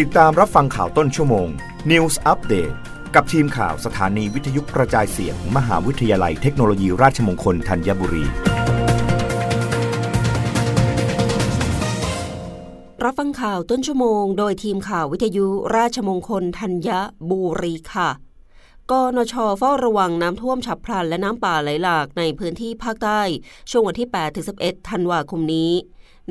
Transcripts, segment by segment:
ติดตามรับฟังข่าวต้นชั่วโมง News Update กับทีมข่าวสถานีวิทยุกระจายเสียงมมหาวิทยาลัยเทคโนโลยีราชมงคลธัญบุรี รับฟังข่าวต้นชั่วโมง โดยทีมข่าววิทยุราชมงคลธัญบุรีค่ะกนชเฝ้าระวังน้ำท่วมฉับพลันและน้ำป่าไหลหลากในพื้นที่ภาคใต้ ช่วงวันที่ 8-11 ธันวาคมนี้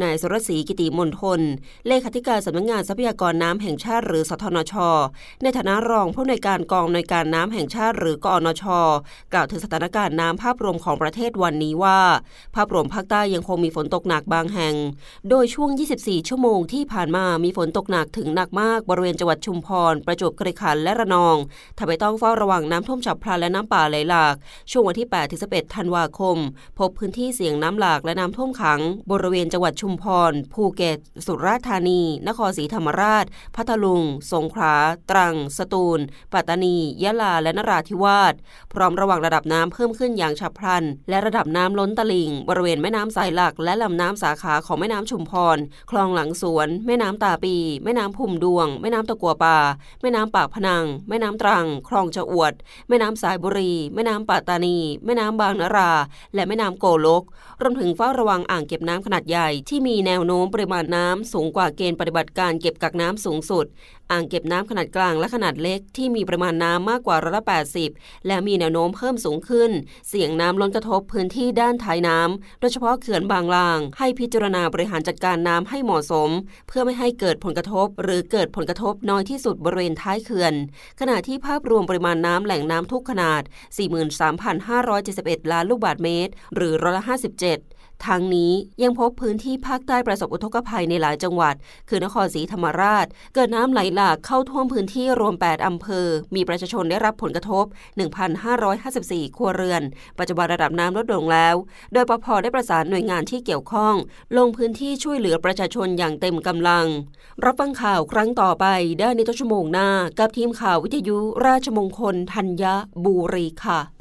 นายสุรศรีกิติมนทน เลขาธิการสำนักงงานทรัพยากรน้ำแห่งชาติหรือสทนช ในฐานะรองผู้ในการกองในการน้ำแห่งชาติหรือกอนช กล่าวถึงสถานการณ์น้ำภาพรวมของประเทศวันนี้ว่า ภาพรวมภาคใต้ยังคงมีฝนตกหนักบางแห่ง โดยช่วง 24 ชั่วโมงที่ผ่านมามีฝนตกหนักถึงหนักมากบริเวณจังหวัดชุมพร ประจวบคีรีขันธ์และระนองทำให้ต้องเฝ้าระวังน้ำท่วมฉับพลันและน้ำป่าไหลหลาก ช่วงวันที่8-11ธันวาคม พบพื้นที่เสี่ยงน้ำหลากและน้ำท่วมขัง บริเวณจังงหวัดชุมพร ภูเก็ต สุราษฎร์ธานี นครศรีธรรมราช พัทลุง สงขลา ตรัง สตูล ปัตตานี ยะลา และนราธิวาส พร้อมระวังระดับน้ำเพิ่มขึ้นอย่างฉับพลัน และระดับน้ำล้นตลิ่ง บริเวณแม่น้ำสายหลัก และลำน้ำสาขาของแม่น้ำชุมพร คลองหลังสวน แม่น้ำตาปี แม่น้ำพุ่มดวง แม่น้ำตะกัวป่า แม่น้ำปากพนัง แม่น้ำตรัง คลองจะอวด แม่น้ำสายบุรี แม่น้ำปัตตานี แม่น้ำบางนารา และแม่น้ำโกลก รวมถึงเฝ้าระวังอ่างเก็บน้ำขนาดใหญ่ที่มีแนวโน้มปริมาณน้ำสูงกว่าเกณฑ์ปฏิบัติการเก็บกักน้ำสูงสุด อ่างเก็บน้ำขนาดกลางและขนาดเล็กที่มีปริมาณน้ำมากกว่าร้อยละ80 และมีแนวโน้มเพิ่มสูงขึ้น เสี่ยงน้ำล้นกระทบพื้นที่ด้านท้ายน้ำโดยเฉพาะเขื่อนบางลาง ให้พิจารณาบริหารจัดการน้ำให้เหมาะสม เพื่อไม่ให้เกิดผลกระทบ หรือเกิดผลกระทบน้อยที่สุดบริเวณท้ายเขื่อน ขณะที่ภาพรวมปริมาณน้ำแหล่งน้ำทุกขนาด 43,571 ล้านลูกบาศก์เมตร หรือร้อยละ57 ทั้งนี้ยังพบพื้นที่ภาคใต้ประสบอุทกภัยในหลายจังหวัด คือนครศรีธรรมราช เกิดน้ำไหลหลากเข้าท่วมพื้นที่รวม 8 อำเภอ มีประชาชนได้รับผลกระทบ 1,554 ครัวเรือน ปัจจุบันระดับน้ำลดลงแล้ว โดยปพได้ประสานหน่วยงานที่เกี่ยวข้อง ลงพื้นที่ช่วยเหลือประชาชนอย่างเต็มกำลัง รับฟังข่าวครั้งต่อไปได้ในต้นชั่วโมงหน้า กับทีมข่าววิทยุราชมงคลธัญบุรีค่ะ